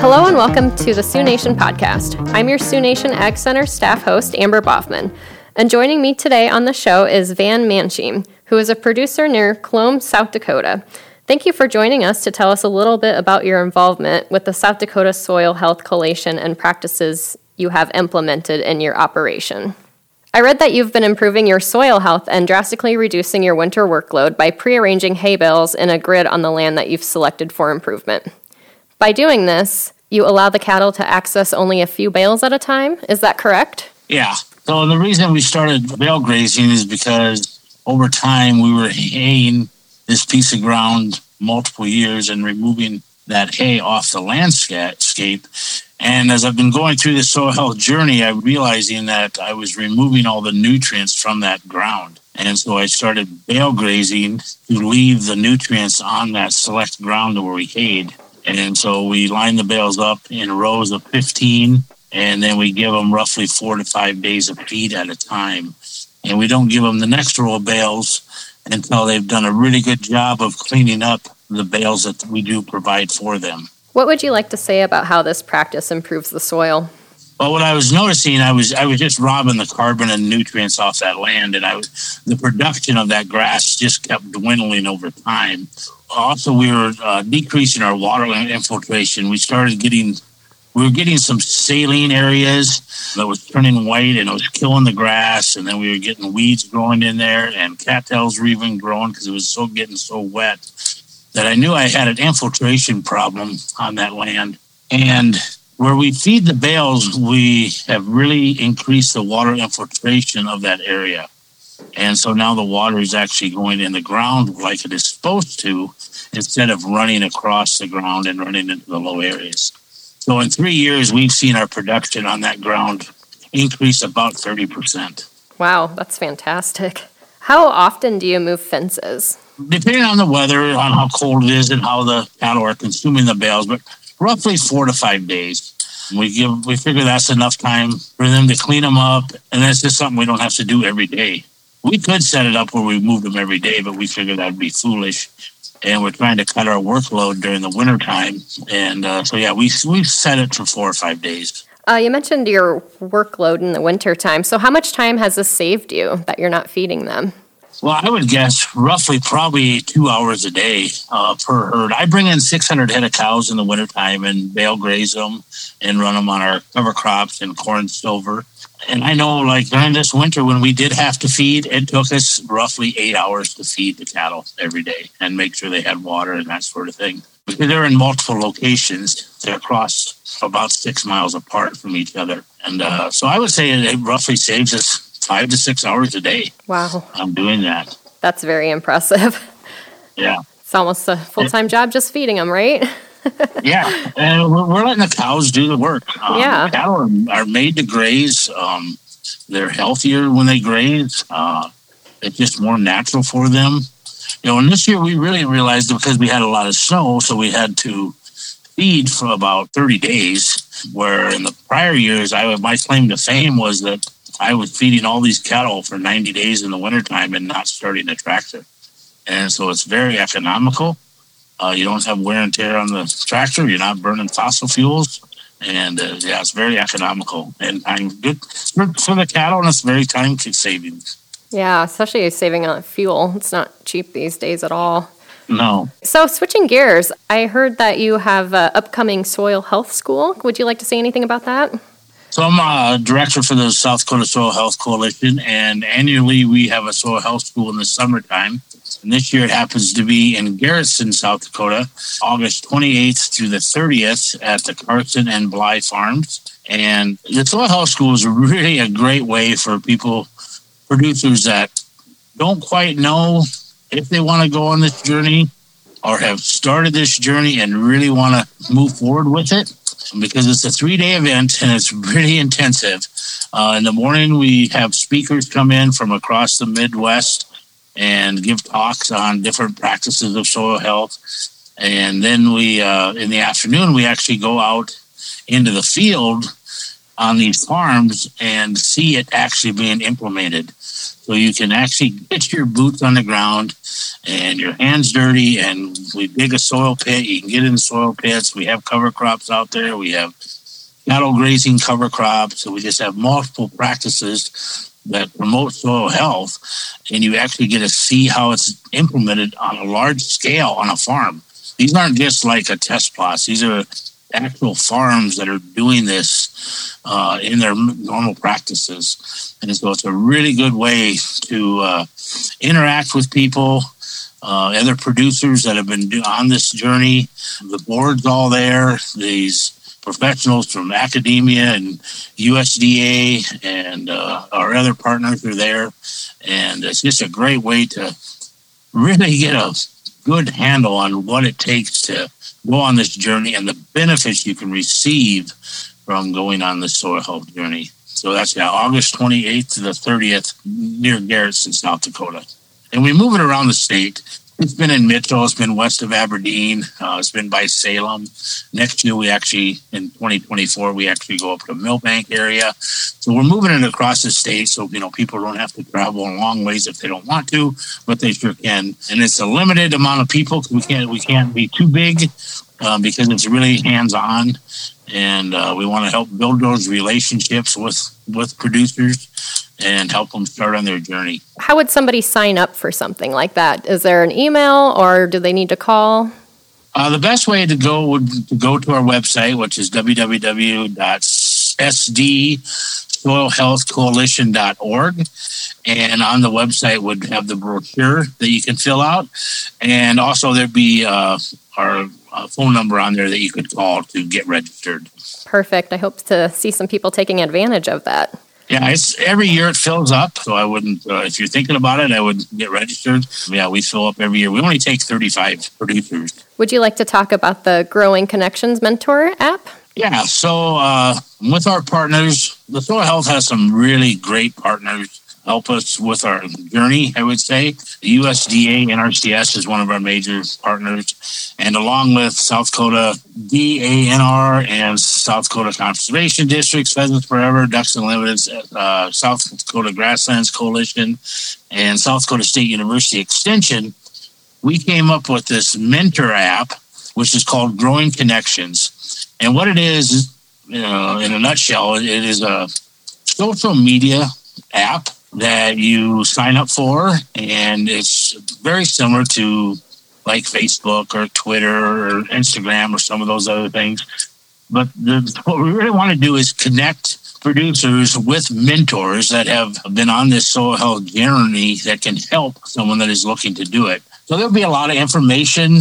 Hello and welcome to the Sioux Nation podcast. I'm your Sioux Nation Ag Center staff host, Amber Boffman. And joining me today on the show is Van Mansheim, who is a producer near Colman, South Dakota. Thank you for joining us to tell us a little bit about your involvement with the South Dakota Soil Health Coalition and practices you have implemented in your operation. I read that you've been improving your soil health and drastically reducing your winter workload by prearranging hay bales in a grid on the land that you've selected for improvement. By doing this, you allow the cattle to access only a few bales at a time. Is that correct? Yeah. So the reason we started bale grazing is because over time we were haying this piece of ground multiple years and removing that hay off the landscape and as I've been going through the soil health journey, I'm realizing that I was removing all the nutrients from that ground. And so I started bale grazing to leave the nutrients on that select ground where we hayed. And so we line the bales up in rows of 15, and then we give them roughly four to five days of feed at a time. And we don't give them the next row of bales until they've done a really good job of cleaning up the bales that we do provide for them. What would you like to say about how this practice improves the soil? Well, what I was noticing, I was I was just robbing the carbon and nutrients off that land, and I was the production of that grass just kept dwindling over time. Also, we were uh, decreasing our water infiltration. We started getting we were getting some saline areas that was turning white and it was killing the grass, and then we were getting weeds growing in there, and cattails were even growing because it was so getting so wet that I knew I had an infiltration problem on that land. And where we feed the bales, we have really increased the water infiltration of that area. And so now the water is actually going in the ground like it is supposed to, instead of running across the ground and running into the low areas. So in three years, we've seen our production on that ground increase about 30%. Wow, that's fantastic. How often do you move fences? depending on the weather, on how cold it is, and how the cattle are consuming the bales, but roughly four to five days. We give we figure that's enough time for them to clean them up, and that's just something we don't have to do every day. We could set it up where we move them every day, but we figure that'd be foolish. And we're trying to cut our workload during the winter time, and uh, so yeah, we we set it for four or five days. Uh, you mentioned your workload in the winter time. So, how much time has this saved you that you're not feeding them? Well, I would guess roughly probably two hours a day uh, per herd. I bring in 600 head of cows in the wintertime and bale graze them and run them on our cover crops and corn stover. And I know, like during this winter, when we did have to feed, it took us roughly eight hours to feed the cattle every day and make sure they had water and that sort of thing. Because they're in multiple locations, they're across about six miles apart from each other. And uh, so I would say it roughly saves us five to six hours a day. Wow. I'm doing that. That's very impressive. Yeah. It's almost a full time job just feeding them, right? yeah. And we're, letting the cows do the work. Um, yeah. Cattle are, are, made to graze. Um, they're healthier when they graze. Uh, it's just more natural for them. You know, and this year we really realized because we had a lot of snow, so we had to feed for about 30 days. Where in the prior years, I my claim to fame was that I was feeding all these cattle for 90 days in the wintertime and not starting a tractor. And so it's very economical. Uh, you don't have wear and tear on the tractor. You're not burning fossil fuels. And uh, yeah, it's very economical and time good for, for the cattle, and it's very time saving. Yeah, especially saving on fuel. It's not cheap these days at all. No. So, switching gears, I heard that you have an upcoming soil health school. Would you like to say anything about that? So I'm a director for the South Dakota Soil Health Coalition, and annually we have a soil health school in the summertime. And this year it happens to be in Garretson, South Dakota, August 28th through the 30th at the Carson and Bly Farms. And the soil health school is really a great way for people, producers that don't quite know if they want to go on this journey or have started this journey and really want to move forward with it because it's a three day event and it's really intensive. Uh, in the morning, we have speakers come in from across the Midwest and give talks on different practices of soil health. And then we, uh, in the afternoon, we actually go out into the field on these farms and see it actually being implemented. So you can actually get your boots on the ground and your hands dirty, and we dig a soil pit. You can get in soil pits. We have cover crops out there. We have cattle grazing cover crops. So we just have multiple practices that promote soil health, and you actually get to see how it's implemented on a large scale on a farm. These aren't just like a test plots. These are actual farms that are doing this uh, in their normal practices. And so it's a really good way to uh, interact with people, uh, other producers that have been on this journey. The board's all there. These professionals from academia and USDA and uh, our other partners are there. And it's just a great way to really get a good handle on what it takes to go on this journey and the benefits you can receive from going on the soil health journey. So that's yeah, August 28th to the 30th near Garretson, South Dakota. And we move it around the state. It's been in Mitchell. It's been west of Aberdeen. Uh, it's been by Salem. Next year, we actually, in 2024, we actually go up to Milbank area. So we're moving it across the state so, you know, people don't have to travel a long ways if they don't want to, but they sure can. And it's a limited amount of people. We can't, we can't be too big um, because it's really hands-on and uh, we want to help build those relationships with with producers and help them start on their journey. How would somebody sign up for something like that? Is there an email or do they need to call? Uh, the best way to go would to go to our website, which is www.sdsoilhealthcoalition.org. And on the website would have the brochure that you can fill out. And also there'd be uh, our uh, phone number on there that you could call to get registered. Perfect. I hope to see some people taking advantage of that. Yeah, it's every year it fills up. So I wouldn't, uh, if you're thinking about it, I would get registered. Yeah, we fill up every year. We only take 35 producers. Would you like to talk about the Growing Connections Mentor app? Yeah, so uh, with our partners, the Soil Health has some really great partners help us with our journey, I would say. The USDA NRCS is one of our major partners. And along with South Dakota DANR and South Dakota Conservation Districts, Pheasants Forever, Ducks Unlimited, uh, South Dakota Grasslands Coalition, and South Dakota State University Extension, we came up with this mentor app, which is called Growing Connections. And what it is, you know, in a nutshell, it is a social media app that you sign up for, and it's very similar to like Facebook or Twitter or Instagram or some of those other things. But the, what we really want to do is connect producers with mentors that have been on this soil health journey that can help someone that is looking to do it. So there'll be a lot of information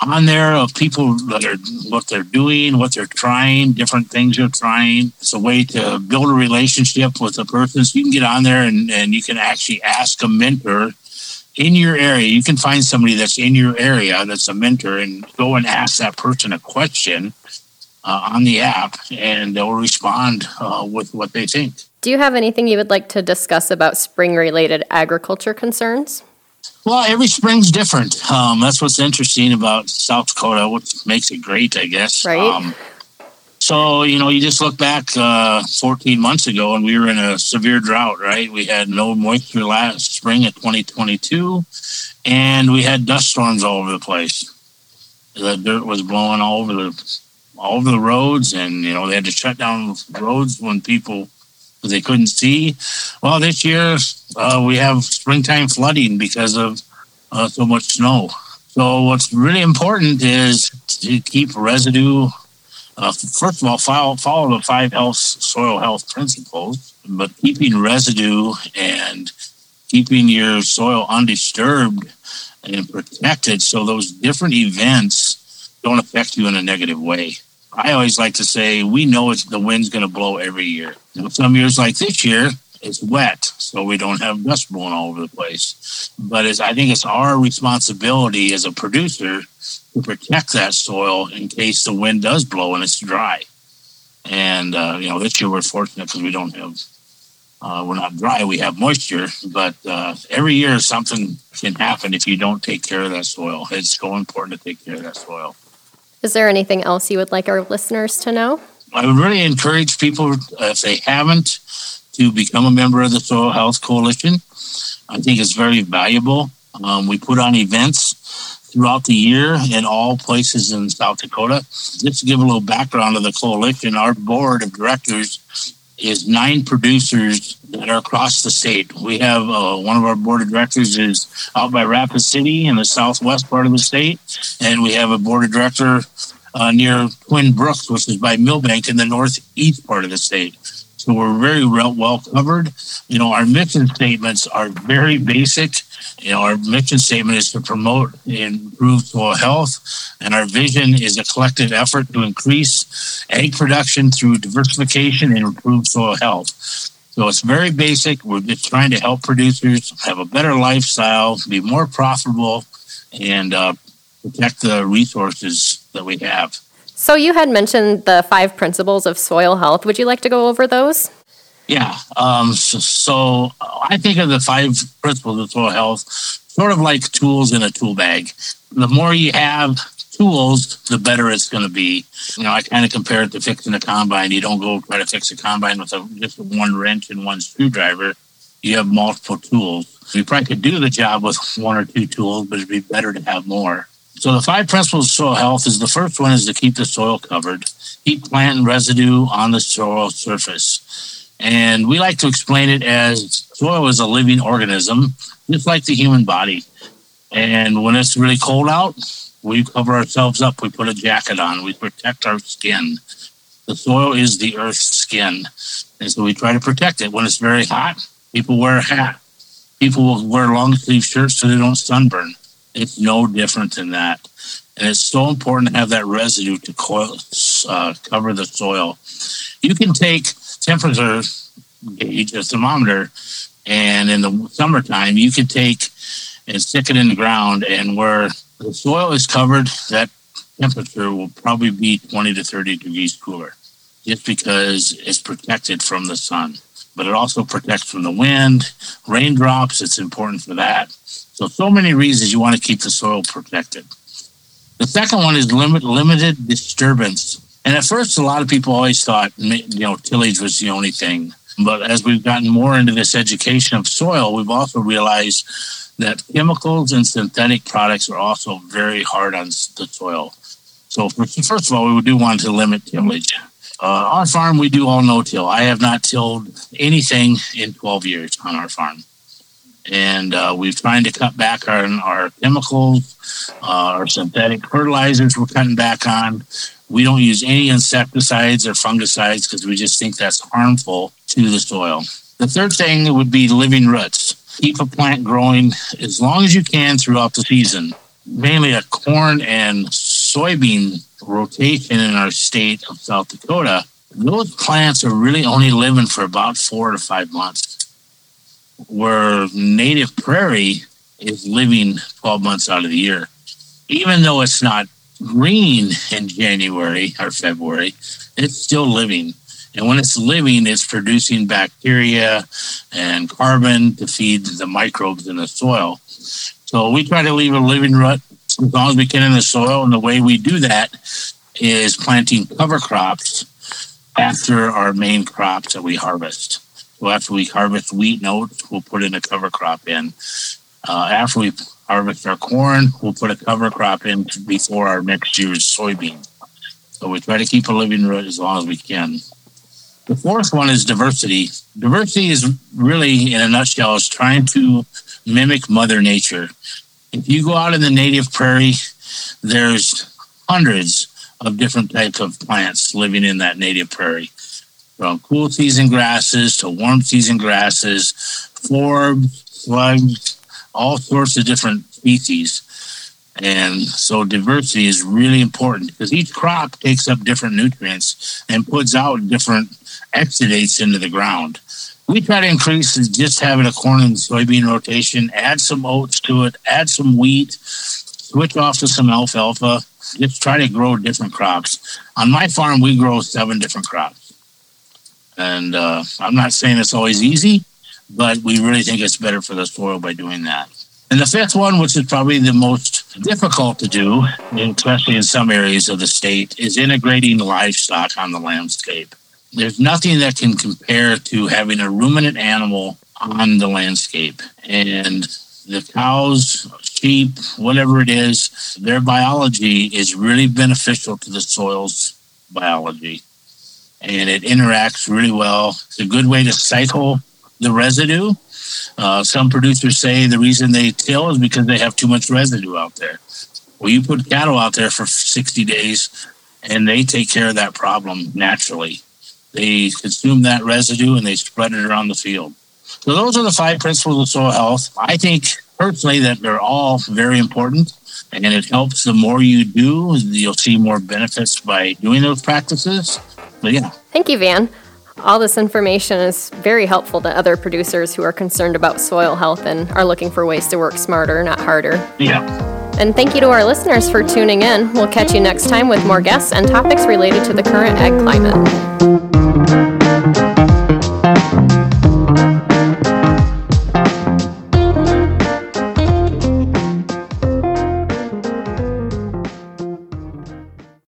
on there of people that are what they're doing, what they're trying, different things they're trying. It's a way to build a relationship with a person. So you can get on there and, and you can actually ask a mentor in your area. You can find somebody that's in your area that's a mentor and go and ask that person a question uh, on the app and they'll respond uh, with what they think. Do you have anything you would like to discuss about spring related agriculture concerns? Well, every spring's different. Um, that's what's interesting about South Dakota, what makes it great, I guess. Right. Um, so, you know, you just look back uh, 14 months ago and we were in a severe drought, right? We had no moisture last spring of 2022 and we had dust storms all over the place. The dirt was blowing all over the all over the roads and you know they had to shut down roads when people they couldn't see. Well, this year uh, we have springtime flooding because of uh, so much snow. So what's really important is to keep residue. Uh, first of all, follow, follow the five health soil health principles, but keeping residue and keeping your soil undisturbed and protected so those different events don't affect you in a negative way. I always like to say we know it's the wind's going to blow every year. Some years like this year, it's wet, so we don't have dust blowing all over the place. But it's, I think it's our responsibility as a producer to protect that soil in case the wind does blow and it's dry. And uh, you know, this year we're fortunate because we don't have uh, we're not dry, we have moisture, but uh, every year something can happen if you don't take care of that soil. It's so important to take care of that soil. Is there anything else you would like our listeners to know? I would really encourage people, if they haven't, to become a member of the Soil Health Coalition. I think it's very valuable. Um, we put on events throughout the year in all places in South Dakota. Just to give a little background of the coalition, our board of directors is nine producers that are across the state. We have uh, one of our board of directors is out by Rapid City in the southwest part of the state, and we have a board of director uh, near Twin Brooks, which is by Milbank in the northeast part of the state. So we're very well covered. You know, our mission statements are very basic. You know, our mission statement is to promote and improve soil health, and our vision is a collective effort to increase egg production through diversification and improve soil health. So it's very basic. We're just trying to help producers have a better lifestyle, be more profitable, and uh, protect the resources that we have. So you had mentioned the five principles of soil health. Would you like to go over those? Yeah. Um, so, so, I think of the five principles of soil health sort of like tools in a tool bag. The more you have tools, the better it's going to be. You know, I kind of compare it to fixing a combine. You don't go try to fix a combine with a, just one wrench and one screwdriver. You have multiple tools. You probably could do the job with one or two tools, but it'd be better to have more. So the five principles of soil health is the first one is to keep the soil covered, keep plant residue on the soil surface. And we like to explain it as soil is a living organism, just like the human body. And when it's really cold out, we cover ourselves up. We put a jacket on. We protect our skin. The soil is the earth's skin. And so we try to protect it. When it's very hot, people wear a hat. People will wear long sleeve shirts so they don't sunburn. It's no different than that. And it's so important to have that residue to uh, cover the soil. You can take temperature gauge, a thermometer, and in the summertime, you can take and stick it in the ground. And where the soil is covered, that temperature will probably be 20 to 30 degrees cooler just because it's protected from the sun. But it also protects from the wind, raindrops. It's important for that. So, so many reasons you want to keep the soil protected. The second one is limit, limited disturbance. And at first, a lot of people always thought, you know, tillage was the only thing. But as we've gotten more into this education of soil, we've also realized that chemicals and synthetic products are also very hard on the soil. So, first of all, we do want to limit tillage. Uh, our farm, we do all no-till. I have not tilled anything in 12 years on our farm and uh, we've tried to cut back on our chemicals, uh, our synthetic fertilizers. We're cutting back on. We don't use any insecticides or fungicides because we just think that's harmful to the soil. The third thing would be living roots. Keep a plant growing as long as you can throughout the season. Mainly a corn and soybean rotation in our state of South Dakota. Those plants are really only living for about four to five months where native prairie is living 12 months out of the year. Even though it's not green in January or February, it's still living. And when it's living, it's producing bacteria and carbon to feed the microbes in the soil. So we try to leave a living as long as we can in the soil. And the way we do that is planting cover crops after our main crops that we harvest. So after we harvest wheat and oats, we'll put in a cover crop in. Uh, after we harvest our corn, we'll put a cover crop in before our next year's soybean. So we try to keep a living root as long as we can. The fourth one is diversity. Diversity is really, in a nutshell, is trying to mimic Mother Nature. If you go out in the native prairie, there's hundreds of different types of plants living in that native prairie from cool season grasses to warm season grasses, forbs, slugs, all sorts of different species. And so diversity is really important because each crop takes up different nutrients and puts out different exudates into the ground. We try to increase just having a corn and soybean rotation, add some oats to it, add some wheat, switch off to some alfalfa. just try to grow different crops. On my farm, we grow seven different crops. And uh, I'm not saying it's always easy, but we really think it's better for the soil by doing that. And the fifth one, which is probably the most difficult to do, especially in some areas of the state, is integrating livestock on the landscape. There's nothing that can compare to having a ruminant animal on the landscape. And the cows, sheep, whatever it is, their biology is really beneficial to the soil's biology. And it interacts really well. It's a good way to cycle the residue. Uh, some producers say the reason they till is because they have too much residue out there. Well, you put cattle out there for 60 days and they take care of that problem naturally. They consume that residue and they spread it around the field. So those are the five principles of soil health. I think personally that they're all very important and it helps the more you do, you'll see more benefits by doing those practices. But yeah. Thank you, Van. All this information is very helpful to other producers who are concerned about soil health and are looking for ways to work smarter, not harder. Yeah. And thank you to our listeners for tuning in. We'll catch you next time with more guests and topics related to the current ag climate.